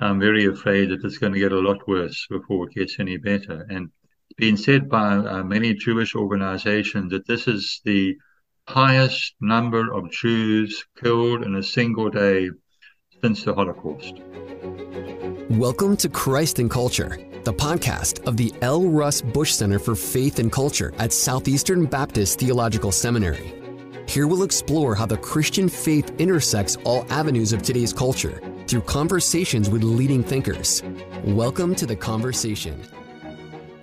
I'm very afraid that it's going to get a lot worse before it gets any better. And it's been said by uh, many Jewish organizations that this is the highest number of Jews killed in a single day since the Holocaust. Welcome to Christ and Culture, the podcast of the L. Russ Bush Center for Faith and Culture at Southeastern Baptist Theological Seminary. Here we'll explore how the Christian faith intersects all avenues of today's culture through conversations with leading thinkers. Welcome to the conversation.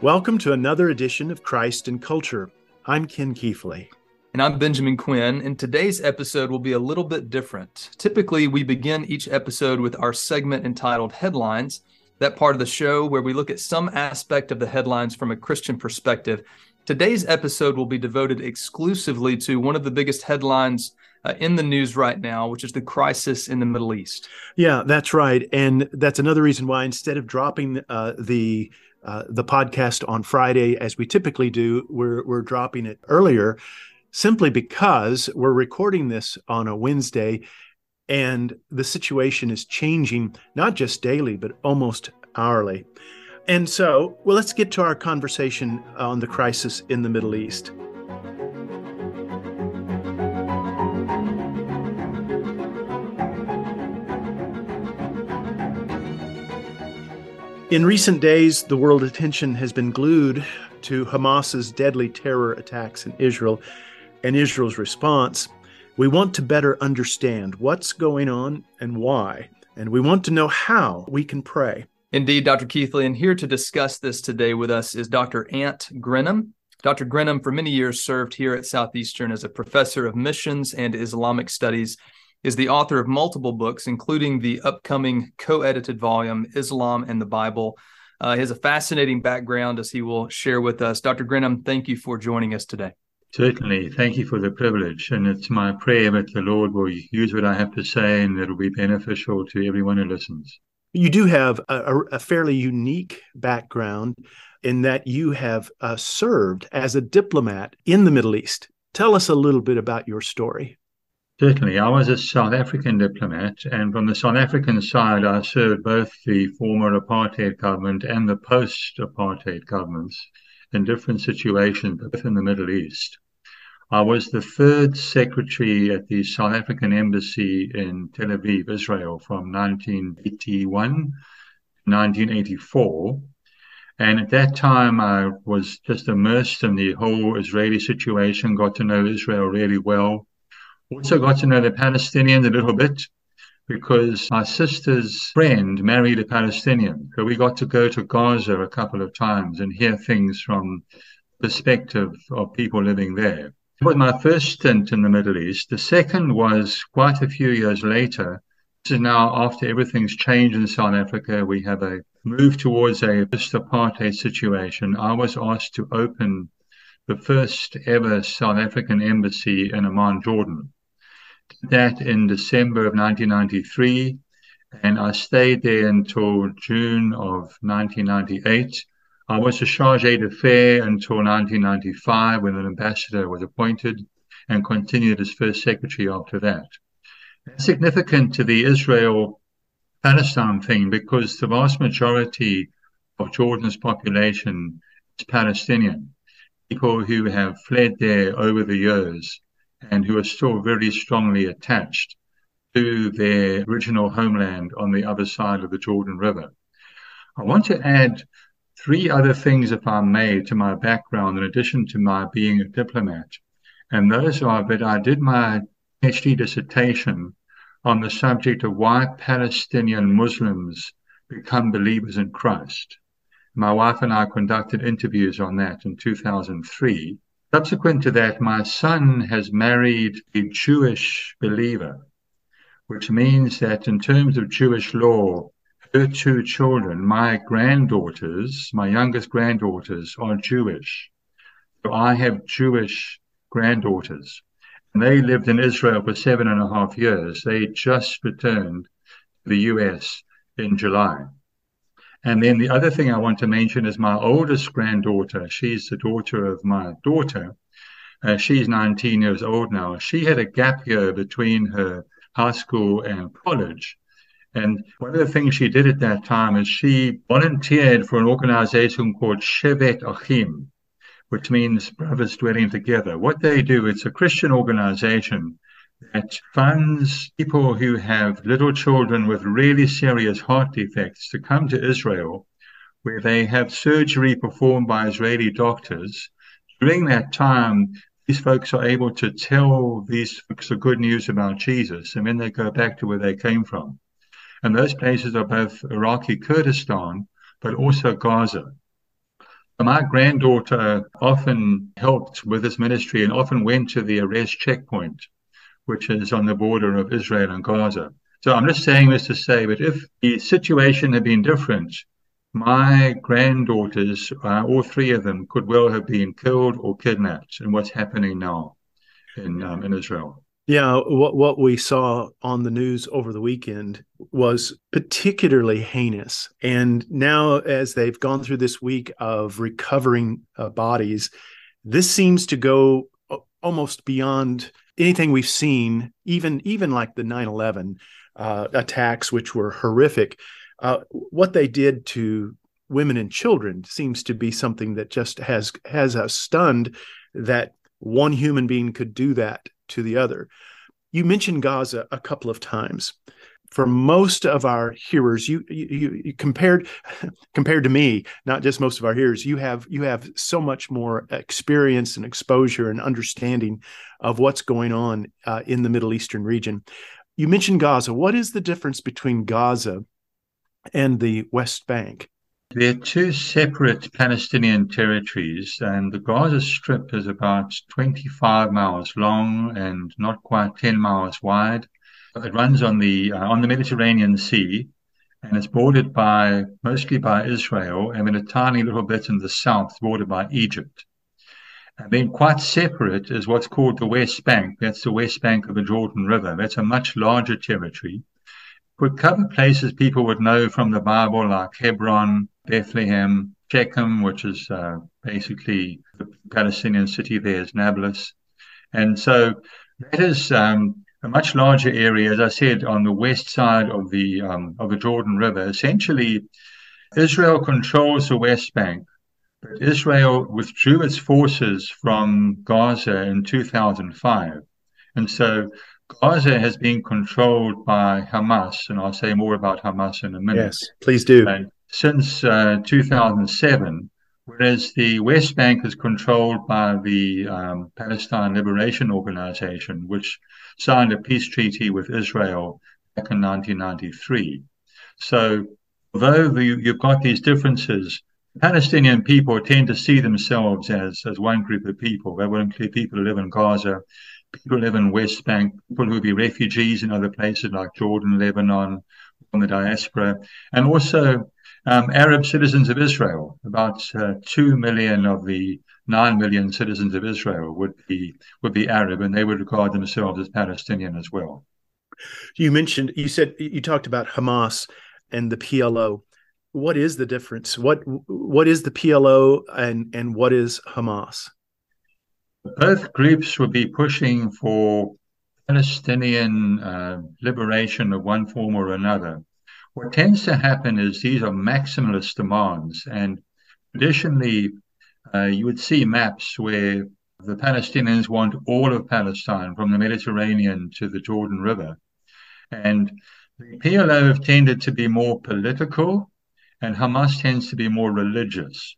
Welcome to another edition of Christ and Culture. I'm Ken Keathley. And I'm Benjamin Quinn. And today's episode will be a little bit different. Typically, we begin each episode with our segment entitled Headlines, that part of the show where we look at some aspect of the headlines from a Christian perspective. Today's episode will be devoted exclusively to one of the biggest headlines uh, in the news right now, which is the crisis in the Middle East. Yeah, that's right, and that's another reason why instead of dropping uh, the uh, the podcast on Friday as we typically do, we're we're dropping it earlier, simply because we're recording this on a Wednesday, and the situation is changing not just daily but almost hourly. And so, well, let's get to our conversation on the crisis in the Middle East. In recent days, the world attention has been glued to Hamas's deadly terror attacks in Israel and Israel's response. We want to better understand what's going on and why, and we want to know how we can pray. Indeed, Dr. Keathley, and here to discuss this today with us is Dr. Ant Greenham. Dr. Greenham, for many years, served here at Southeastern as a professor of missions and Islamic studies is the author of multiple books, including the upcoming co edited volume, Islam and the Bible. Uh, he has a fascinating background, as he will share with us. Dr. Greenham, thank you for joining us today. Certainly. Thank you for the privilege. And it's my prayer that the Lord will use what I have to say and it'll be beneficial to everyone who listens. You do have a, a fairly unique background in that you have uh, served as a diplomat in the Middle East. Tell us a little bit about your story. Certainly. I was a South African diplomat, and from the South African side, I served both the former apartheid government and the post apartheid governments in different situations, both in the Middle East. I was the third secretary at the South African Embassy in Tel Aviv, Israel, from 1981 to 1984. And at that time, I was just immersed in the whole Israeli situation, got to know Israel really well also got to know the Palestinians a little bit because my sister's friend married a Palestinian. So we got to go to Gaza a couple of times and hear things from perspective of people living there. It was my first stint in the Middle East. The second was quite a few years later. This is now after everything's changed in South Africa. We have a move towards a post-apartheid situation. I was asked to open the first ever South African embassy in Amman, Jordan that in December of 1993, and I stayed there until June of 1998. I was a charge d'affaires until 1995 when an ambassador was appointed and continued as first secretary after that. That's significant to the Israel Palestine thing because the vast majority of Jordan's population is Palestinian, people who have fled there over the years and who are still very strongly attached to their original homeland on the other side of the Jordan River. I want to add three other things, if I may, to my background in addition to my being a diplomat. And those are that I did my PhD dissertation on the subject of why Palestinian Muslims become believers in Christ. My wife and I conducted interviews on that in 2003. Subsequent to that, my son has married a Jewish believer, which means that in terms of Jewish law, her two children, my granddaughters, my youngest granddaughters, are Jewish. So I have Jewish granddaughters. And they lived in Israel for seven and a half years. They just returned to the US in July. And then the other thing I want to mention is my oldest granddaughter. She's the daughter of my daughter. Uh, she's 19 years old now. She had a gap year between her high school and college. And one of the things she did at that time is she volunteered for an organization called Shevet Achim, which means brothers dwelling together. What they do, it's a Christian organization that funds people who have little children with really serious heart defects to come to Israel, where they have surgery performed by Israeli doctors. During that time, these folks are able to tell these folks the good news about Jesus, and then they go back to where they came from. And those places are both Iraqi Kurdistan, but also Gaza. My granddaughter often helped with this ministry and often went to the Erez checkpoint, which is on the border of Israel and Gaza. So I'm just saying this to say that if the situation had been different, my granddaughters, uh, all three of them, could well have been killed or kidnapped in what's happening now in um, in Israel. Yeah, what what we saw on the news over the weekend was particularly heinous. And now, as they've gone through this week of recovering uh, bodies, this seems to go almost beyond anything we've seen. Even even like the 9/11 uh, attacks, which were horrific uh, what they did to women and children seems to be something that just has has us stunned that one human being could do that to the other. You mentioned Gaza a couple of times. For most of our hearers, you, you, you compared compared to me, not just most of our hearers, you have you have so much more experience and exposure and understanding of what's going on uh, in the Middle Eastern region. You mentioned Gaza. What is the difference between Gaza and the West Bank. They're two separate Palestinian territories, and the Gaza Strip is about 25 miles long and not quite 10 miles wide. It runs on the uh, on the Mediterranean Sea, and it's bordered by mostly by Israel, and then a tiny little bit in the south, bordered by Egypt. And then quite separate is what's called the West Bank. That's the West Bank of the Jordan River. That's a much larger territory would cover places people would know from the Bible, like Hebron, Bethlehem, Shechem, which is uh, basically the Palestinian city there is Nablus. And so that is um, a much larger area, as I said, on the west side of the um, of the Jordan River. Essentially, Israel controls the West Bank, but Israel withdrew its forces from Gaza in 2005. And so Gaza has been controlled by Hamas, and I'll say more about Hamas in a minute. Yes, please do. And since uh, 2007, whereas the West Bank is controlled by the um, Palestine Liberation Organization, which signed a peace treaty with Israel back in 1993. So, although the, you've got these differences, Palestinian people tend to see themselves as, as one group of people. That would include people who live in Gaza, people who live in West Bank, people who would be refugees in other places like Jordan, Lebanon, from the diaspora, and also um, Arab citizens of Israel. About uh, two million of the nine million citizens of Israel would be would be Arab, and they would regard themselves as Palestinian as well. You mentioned, you said you talked about Hamas and the PLO. What is the difference? What what is the PLO and and what is Hamas? both groups would be pushing for Palestinian uh, liberation of one form or another. What tends to happen is these are maximalist demands, and traditionally, uh, you would see maps where the Palestinians want all of Palestine from the Mediterranean to the Jordan River. And the PLO have tended to be more political, and Hamas tends to be more religious.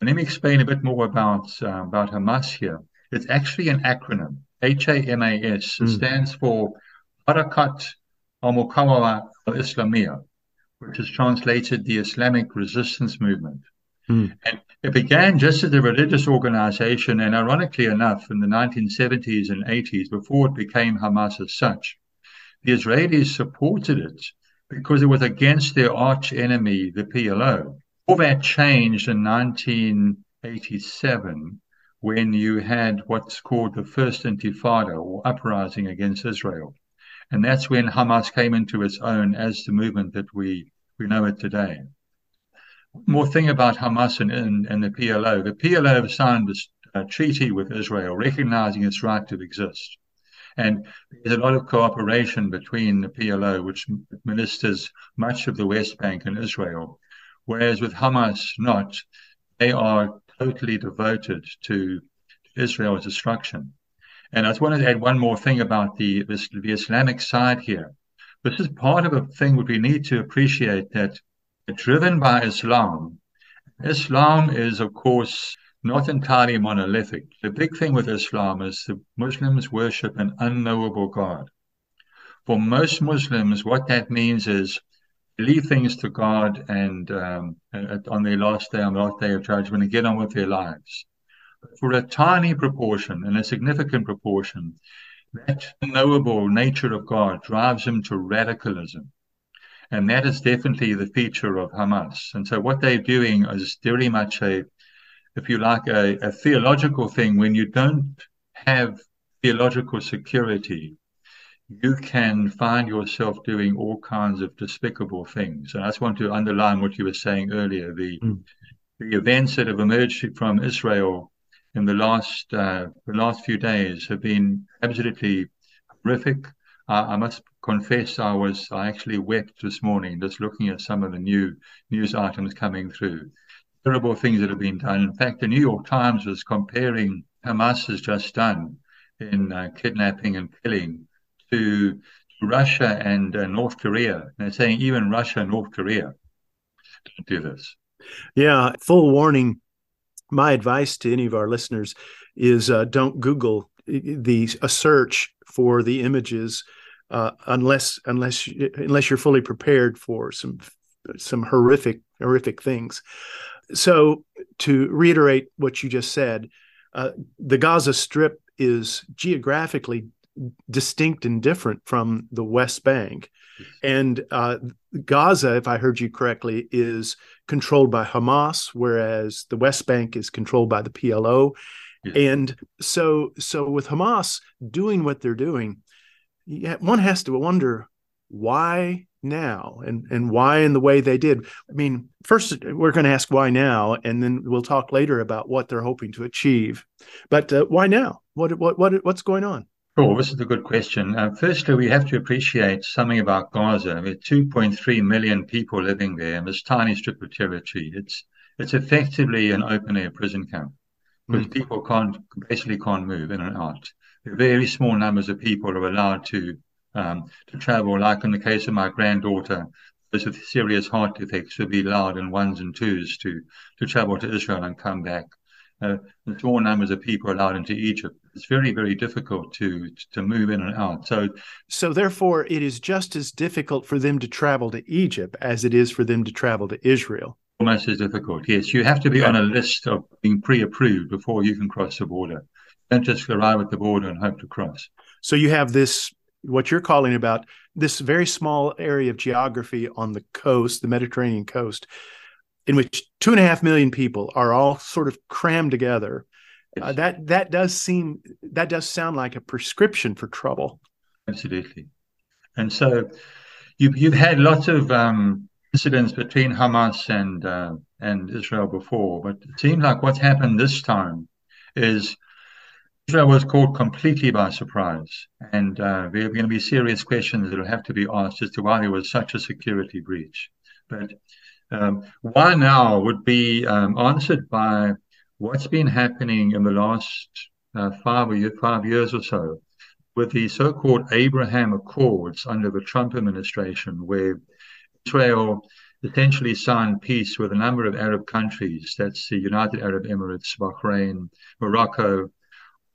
And let me explain a bit more about, uh, about Hamas here. It's actually an acronym. HAMAS mm. stands for Harakat al-Muqawama al-Islamiyah, which is translated the Islamic Resistance Movement. Mm. And it began just as a religious organization, and ironically enough, in the 1970s and 80s, before it became Hamas as such, the Israelis supported it because it was against their arch enemy, the PLO. All that changed in 1987 when you had what's called the first intifada or uprising against Israel. And that's when Hamas came into its own as the movement that we, we know it today. More thing about Hamas and, and, and the PLO. The PLO signed a uh, treaty with Israel recognizing its right to exist. And there's a lot of cooperation between the PLO, which ministers much of the West Bank and Israel, whereas with Hamas, not. They are totally devoted to Israel's destruction. And I just wanted to add one more thing about the, the Islamic side here. This is part of a thing that we need to appreciate that driven by Islam, Islam is, of course, not entirely monolithic. The big thing with Islam is the Muslims worship an unknowable God. For most Muslims, what that means is leave things to God and um, on their last day, on the last day of judgment, and get on with their lives. For a tiny proportion and a significant proportion, that knowable nature of God drives them to radicalism. And that is definitely the feature of Hamas. And so what they're doing is very much a, if you like, a, a theological thing. When you don't have theological security, you can find yourself doing all kinds of despicable things. And I just want to underline what you were saying earlier. The mm. the events that have emerged from Israel in the last uh, the last few days have been absolutely horrific. I, must confess, I was I actually wept this morning just looking at some of the new news items coming through. Terrible things that have been done. In fact, the New York Times was comparing Hamas has just done in uh, kidnapping and killing to Russia and uh, North Korea. They're saying even Russia and North Korea don't do this. Yeah, full warning. My advice to any of our listeners is uh, don't Google the a search for the images uh, unless unless unless you're fully prepared for some some horrific horrific things. So to reiterate what you just said, uh, the Gaza Strip is geographically distinct and different from the West Bank. And uh, Gaza, if I heard you correctly, is controlled by Hamas, whereas the West Bank is controlled by the PLO. And so, so with Hamas doing what they're doing, one has to wonder why now and and why in the way they did. I mean, first we're going to ask why now, and then we'll talk later about what they're hoping to achieve. But uh, why now? What what what what's going on? Sure, this is a good question. Uh, firstly, we have to appreciate something about Gaza. With 2.3 million people living there in this tiny strip of territory, it's it's effectively an open air prison camp because mm. people can't basically can't move in and out. Very small numbers of people are allowed to um, to travel. Like in the case of my granddaughter, those with serious heart defects would be allowed in ones and twos to to travel to Israel and come back uh, small numbers of people allowed into Egypt. It's very, very difficult to to move in and out. So, so therefore, it is just as difficult for them to travel to Egypt as it is for them to travel to Israel. Almost as difficult. Yes, you have to be on a list of being pre-approved before you can cross the border. Don't just arrive at the border and hope to cross. So you have this what you're calling about this very small area of geography on the coast, the Mediterranean coast, in which two and a half million people are all sort of crammed together. Uh, that that does seem that does sound like a prescription for trouble. Absolutely, and so you've you've had lots of um, incidents between Hamas and uh, and Israel before, but it seems like what's happened this time is Israel was caught completely by surprise, and uh, there are going to be serious questions that will have to be asked as to why there was such a security breach. But um, why now would be um, answered by what's been happening in the last uh, five, or five years or so with the so-called Abraham Accords under the Trump administration, where Israel essentially signed peace with a number of Arab countries. That's the United Arab Emirates, Bahrain, Morocco,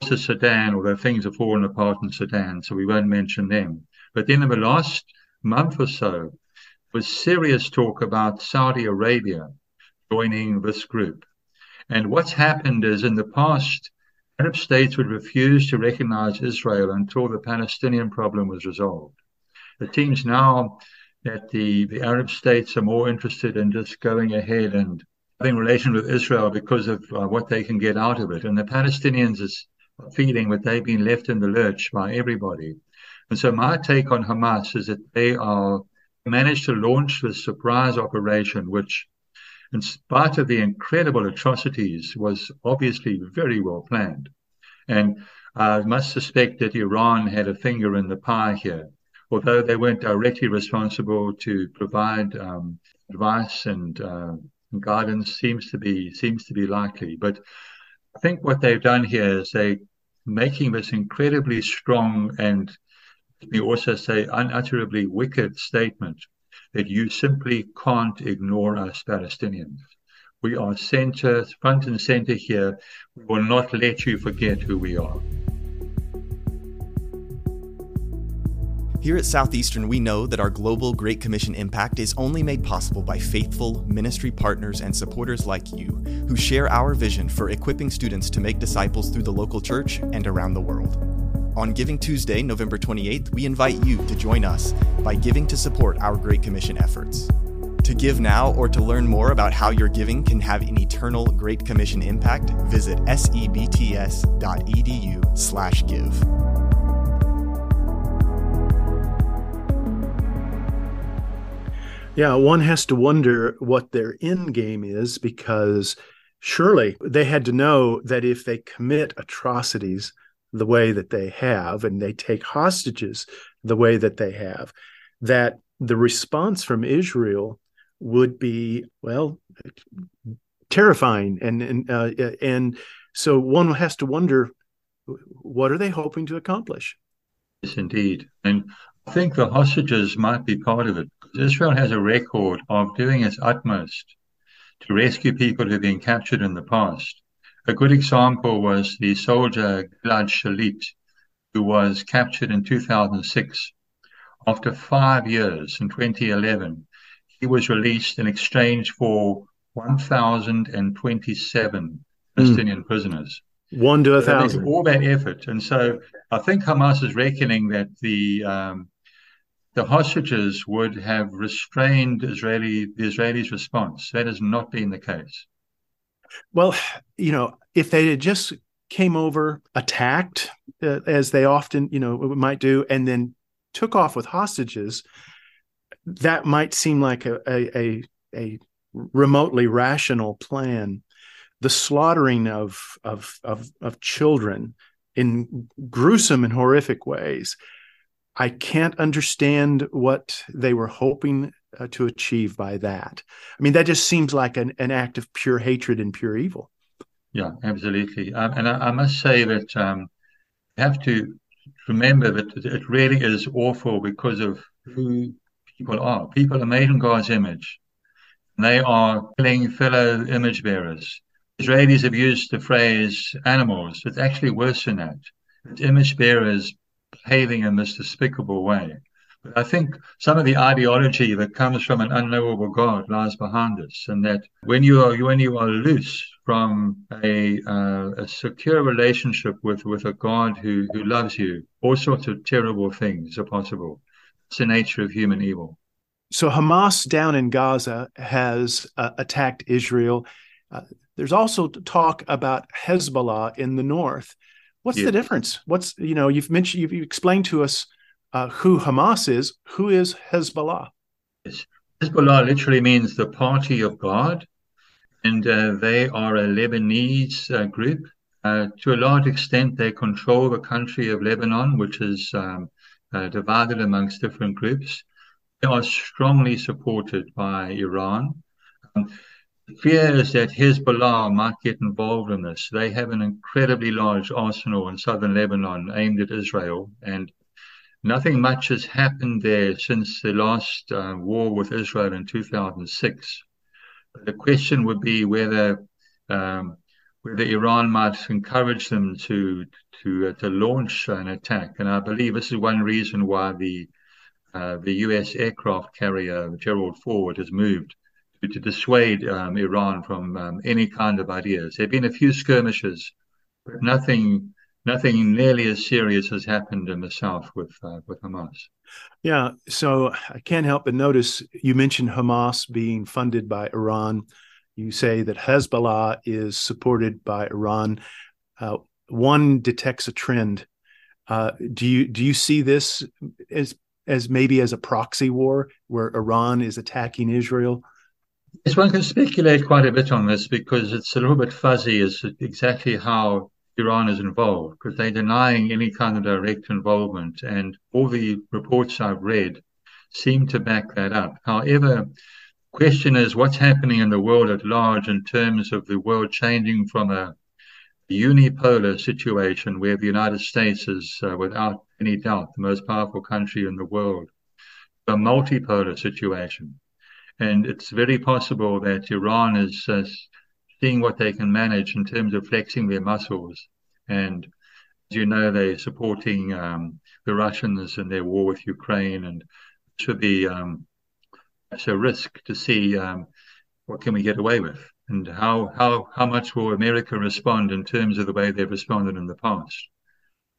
also Sudan, although things have fallen apart in Sudan, so we won't mention them. But then in the last month or so, was serious talk about Saudi Arabia joining this group. And what's happened is in the past, Arab states would refuse to recognize Israel until the Palestinian problem was resolved. It seems now that the, the Arab states are more interested in just going ahead and having relations with Israel because of uh, what they can get out of it. And the Palestinians is feeling that they've been left in the lurch by everybody. And so my take on Hamas is that they are managed to launch this surprise operation, which, in spite of the incredible atrocities, was obviously very well planned. And I must suspect that Iran had a finger in the pie here. Although they weren't directly responsible to provide um, advice and uh, guidance, seems to be seems to be likely. But I think what they've done here is they making this incredibly strong and we also say unutterably wicked statement that you simply can't ignore us Palestinians. We are center, front and center here. We will not let you forget who we are. Here at Southeastern, we know that our global Great Commission impact is only made possible by faithful ministry partners and supporters like you who share our vision for equipping students to make disciples through the local church and around the world. On Giving Tuesday, November 28th, we invite you to join us by giving to support our Great Commission efforts. To give now or to learn more about how your giving can have an eternal Great Commission impact, visit sebts.edu/give. Yeah, one has to wonder what their end game is because surely they had to know that if they commit atrocities the way that they have and they take hostages the way that they have, that the response from Israel would be, well, terrifying. And, and, uh, and so one has to wonder what are they hoping to accomplish? Yes, indeed. And I think the hostages might be part of it. Israel has a record of doing its utmost to rescue people who've been captured in the past. A good example was the soldier Gilad Shalit, who was captured in 2006. After five years, in 2011, he was released in exchange for 1,027 Palestinian mm. prisoners. One to a thousand. All that effort. And so I think Hamas is reckoning that the um, the hostages would have restrained Israeli the Israelis' response. That has not been the case. Well, you know, if they had just came over, attacked uh, as they often, you know, might do, and then took off with hostages, that might seem like a a, a, a remotely rational plan. The slaughtering of of of, of children in gruesome and horrific ways I can't understand what they were hoping uh, to achieve by that. I mean, that just seems like an, an act of pure hatred and pure evil. Yeah, absolutely. Um, and I, I, must say that um, you have to remember that it really is awful because of who people are. People are made in God's image. They are killing fellow image bearers. Israelis have used the phrase animals. It's actually worse than that. It's image bearers behaving in this despicable way. But I think some of the ideology that comes from an unknowable God lies behind this, and that when you are when you are loose from a, uh, a secure relationship with, with a God who, who loves you, all sorts of terrible things are possible. It's the nature of human evil. So Hamas down in Gaza has uh, attacked Israel. Uh, there's also talk about Hezbollah in the north. What's yeah. the difference? What's you know you've mentioned you've, you've explained to us uh, who Hamas is. Who is Hezbollah? Hezbollah literally means the party of God, and uh, they are a Lebanese uh, group. Uh, to a large extent, they control the country of Lebanon, which is um, uh, divided amongst different groups. They are strongly supported by Iran. Um, the fear is that Hezbollah might get involved in this. They have an incredibly large arsenal in southern Lebanon aimed at Israel, and nothing much has happened there since the last uh, war with Israel in 2006. The question would be whether um, whether Iran might encourage them to to uh, to launch an attack, and I believe this is one reason why the uh, the U.S. aircraft carrier Gerald Ford has moved to dissuade um, Iran from um, any kind of ideas. There have been a few skirmishes, but nothing, nothing nearly as serious has happened in the south with uh, with Hamas. Yeah, so I can't help but notice you mentioned Hamas being funded by Iran. You say that Hezbollah is supported by Iran. Uh, one detects a trend. Uh, do you do you see this as as maybe as a proxy war where Iran is attacking Israel? Yes, one can speculate quite a bit on this because it's a little bit fuzzy as exactly how Iran is involved because they're denying any kind of direct involvement. And all the reports I've read seem to back that up. However, question is what's happening in the world at large in terms of the world changing from a unipolar situation where the United States is, uh, without any doubt, the most powerful country in the world, to a multipolar situation. And it's very possible that Iran is uh, seeing what they can manage in terms of flexing their muscles. And as you know, they're supporting um, the Russians in their war with Ukraine, and should be um, it's a risk to see um, what can we get away with and how how how much will America respond in terms of the way they've responded in the past.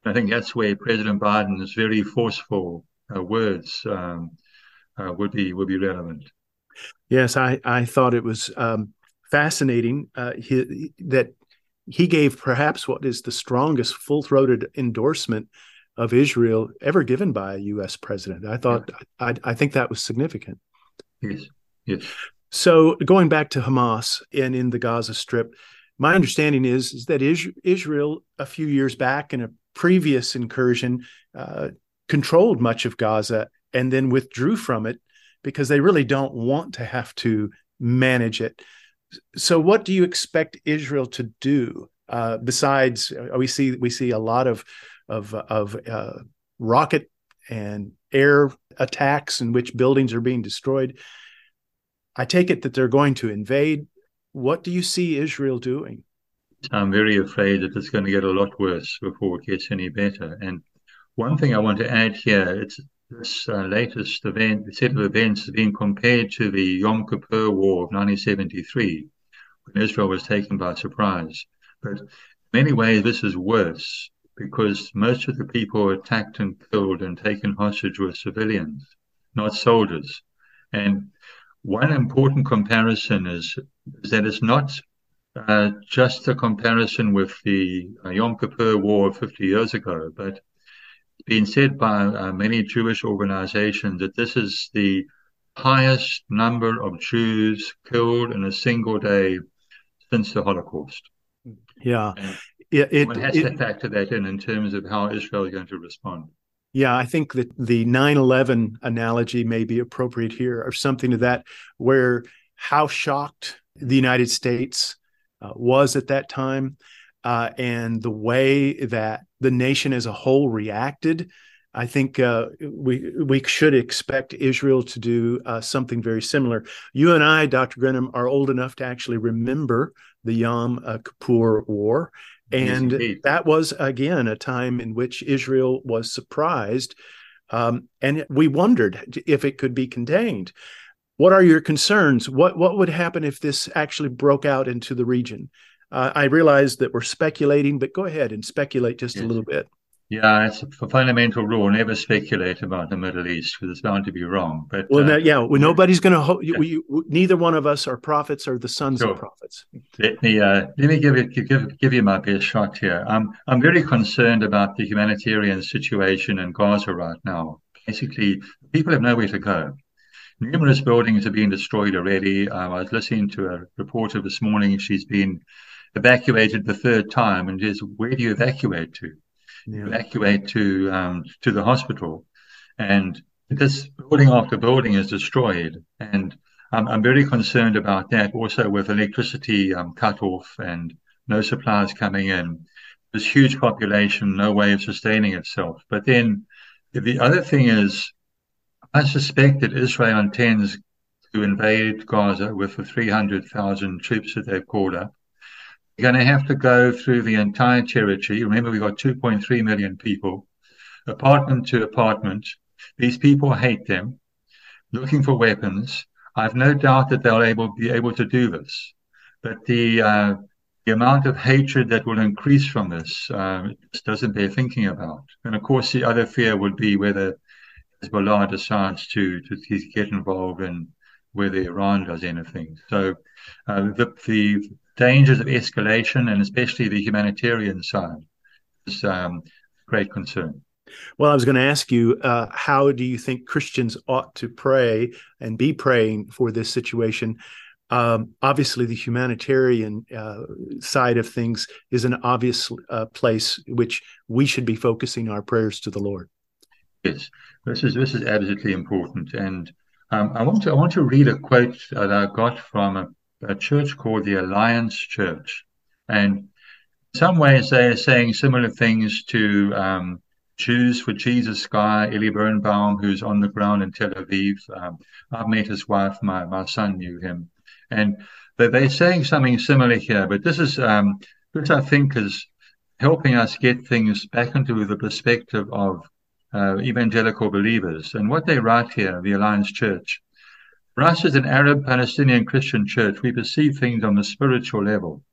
I think that's where President Biden's very forceful uh, words um, uh, would be would be relevant. Yes, I I thought it was um, fascinating uh, he, that he gave perhaps what is the strongest full throated endorsement of Israel ever given by a U.S. president. I thought yeah. I I think that was significant. Yes. Yes. So going back to Hamas and in the Gaza Strip, my understanding is, is that Israel a few years back in a previous incursion uh, controlled much of Gaza and then withdrew from it because they really don't want to have to manage it. So, what do you expect Israel to do? Uh, besides, uh, we see we see a lot of of of uh, rocket and air attacks in which buildings are being destroyed. I take it that they're going to invade. What do you see Israel doing? I'm very afraid that it's going to get a lot worse before it gets any better. And one thing I want to add here, it's this uh, latest event, the set of events has been compared to the Yom Kippur War of 1973, when Israel was taken by surprise. But in many ways, this is worse because most of the people attacked and killed and taken hostage were civilians, not soldiers. And one important comparison is, is that it's not uh, just a comparison with the uh, Yom Kippur War 50 years ago, but been said by uh, many Jewish organizations that this is the highest number of Jews killed in a single day since the Holocaust. Yeah. And it, it, one has it, to factor that in in terms of how Israel is going to respond. Yeah, I think that the 9 11 analogy may be appropriate here, or something to that, where how shocked the United States uh, was at that time uh, and the way that the nation as a whole reacted. I think uh, we we should expect Israel to do uh, something very similar. You and I, Dr. Greenham, are old enough to actually remember the Yom Kippur War, and yes, that was, again, a time in which Israel was surprised. Um, and we wondered if it could be contained. What are your concerns? What, what would happen if this actually broke out into the region? Uh, I realize that we're speculating, but go ahead and speculate just yes. a little bit. Yeah, it's a fundamental rule. Never speculate about the Middle East because it's bound to be wrong. But well, uh, yeah, well, nobody's going to. Ho- yeah. we, neither one of us are prophets or the sons sure. of prophets. Let me uh, let me give you give give you my best shot here. I'm I'm very concerned about the humanitarian situation in Gaza right now. Basically, people have nowhere to go. Numerous buildings are being destroyed already. Uh, I was listening to a reporter this morning. She's been evacuated the third time, and just where do you evacuate to? yeah. evacuate to um, to the hospital, and this building after building is destroyed, and I'm, I'm very concerned about that. Also, with electricity um, cut off and no supplies coming in, this huge population, no way of sustaining itself. But then the other thing is, I suspect that Israel intends to invade Gaza with the 300,000 troops that they've called up. You're going to have to go through the entire territory. Remember, we've got 2.3 million people, apartment to apartment. These people hate them, looking for weapons. I've no doubt that they'll able, be able to do this. But the, uh, the amount of hatred that will increase from this uh, just doesn't bear thinking about. And of course, the other fear would be whether Hezbollah decides to, to get involved in whether Iran does anything. So uh, the, the dangers of escalation and especially the humanitarian side is um, great concern. Well, I was going to ask you, uh, how do you think Christians ought to pray and be praying for this situation? Um, obviously, the humanitarian uh, side of things is an obvious uh, place which we should be focusing our prayers to the Lord. Yes, this is this is absolutely important, and um, I want to I want to read a quote that I got from a, a church called the Alliance Church, and in some ways they are saying similar things to um, Jews for Jesus guy, Eli Birnbaum, who's on the ground in Tel Aviv. Um, I've met his wife, my, my son knew him. And they're saying something similar here, but this is, um, this I think is helping us get things back into the perspective of uh, evangelical believers. And what they write here, the Alliance Church, for us as an Arab Palestinian Christian church, we perceive things on the spiritual level.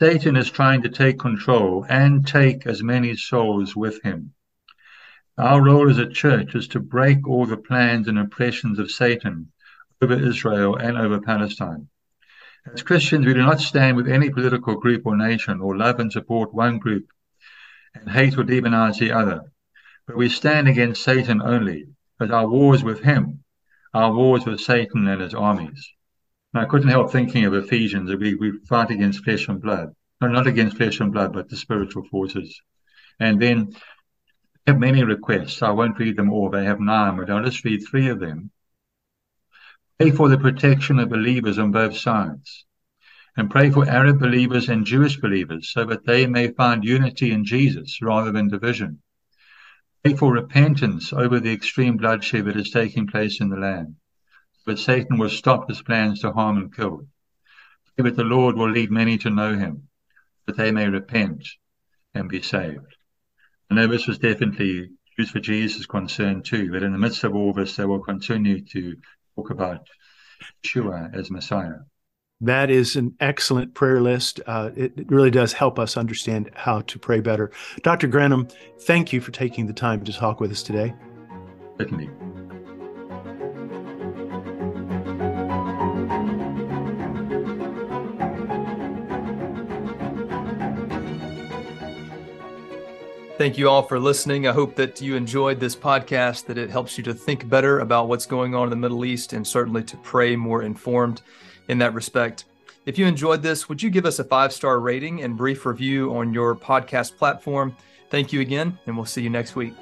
Satan is trying to take control and take as many souls with him. Our role as a church is to break all the plans and oppressions of Satan over Israel and over Palestine. As Christians, we do not stand with any political group or nation or love and support one group and hate or demonize the other, but we stand against Satan only, as our wars with him, our wars with Satan and his armies. And I couldn't help thinking of Ephesians we, we fight against flesh and blood. No, not against flesh and blood, but the spiritual forces. And then have many requests. I won't read them all. They have nine, but I'll just read three of them. Pray for the protection of believers on both sides. And pray for Arab believers and Jewish believers so that they may find unity in Jesus rather than division. Pray for repentance over the extreme bloodshed that is taking place in the land but Satan will stop his plans to harm and kill. But the Lord will lead many to know him, that they may repent and be saved. I know this was definitely used for Jesus' concern too, that in the midst of all this, they will continue to talk about Yeshua as Messiah. That is an excellent prayer list. Uh, it, it, really does help us understand how to pray better. Dr. Greenham, thank you for taking the time to talk with us today. Certainly. Thank you all for listening. I hope that you enjoyed this podcast, that it helps you to think better about what's going on in the Middle East and certainly to pray more informed in that respect. If you enjoyed this, would you give us a five star rating and brief review on your podcast platform? Thank you again, and we'll see you next week.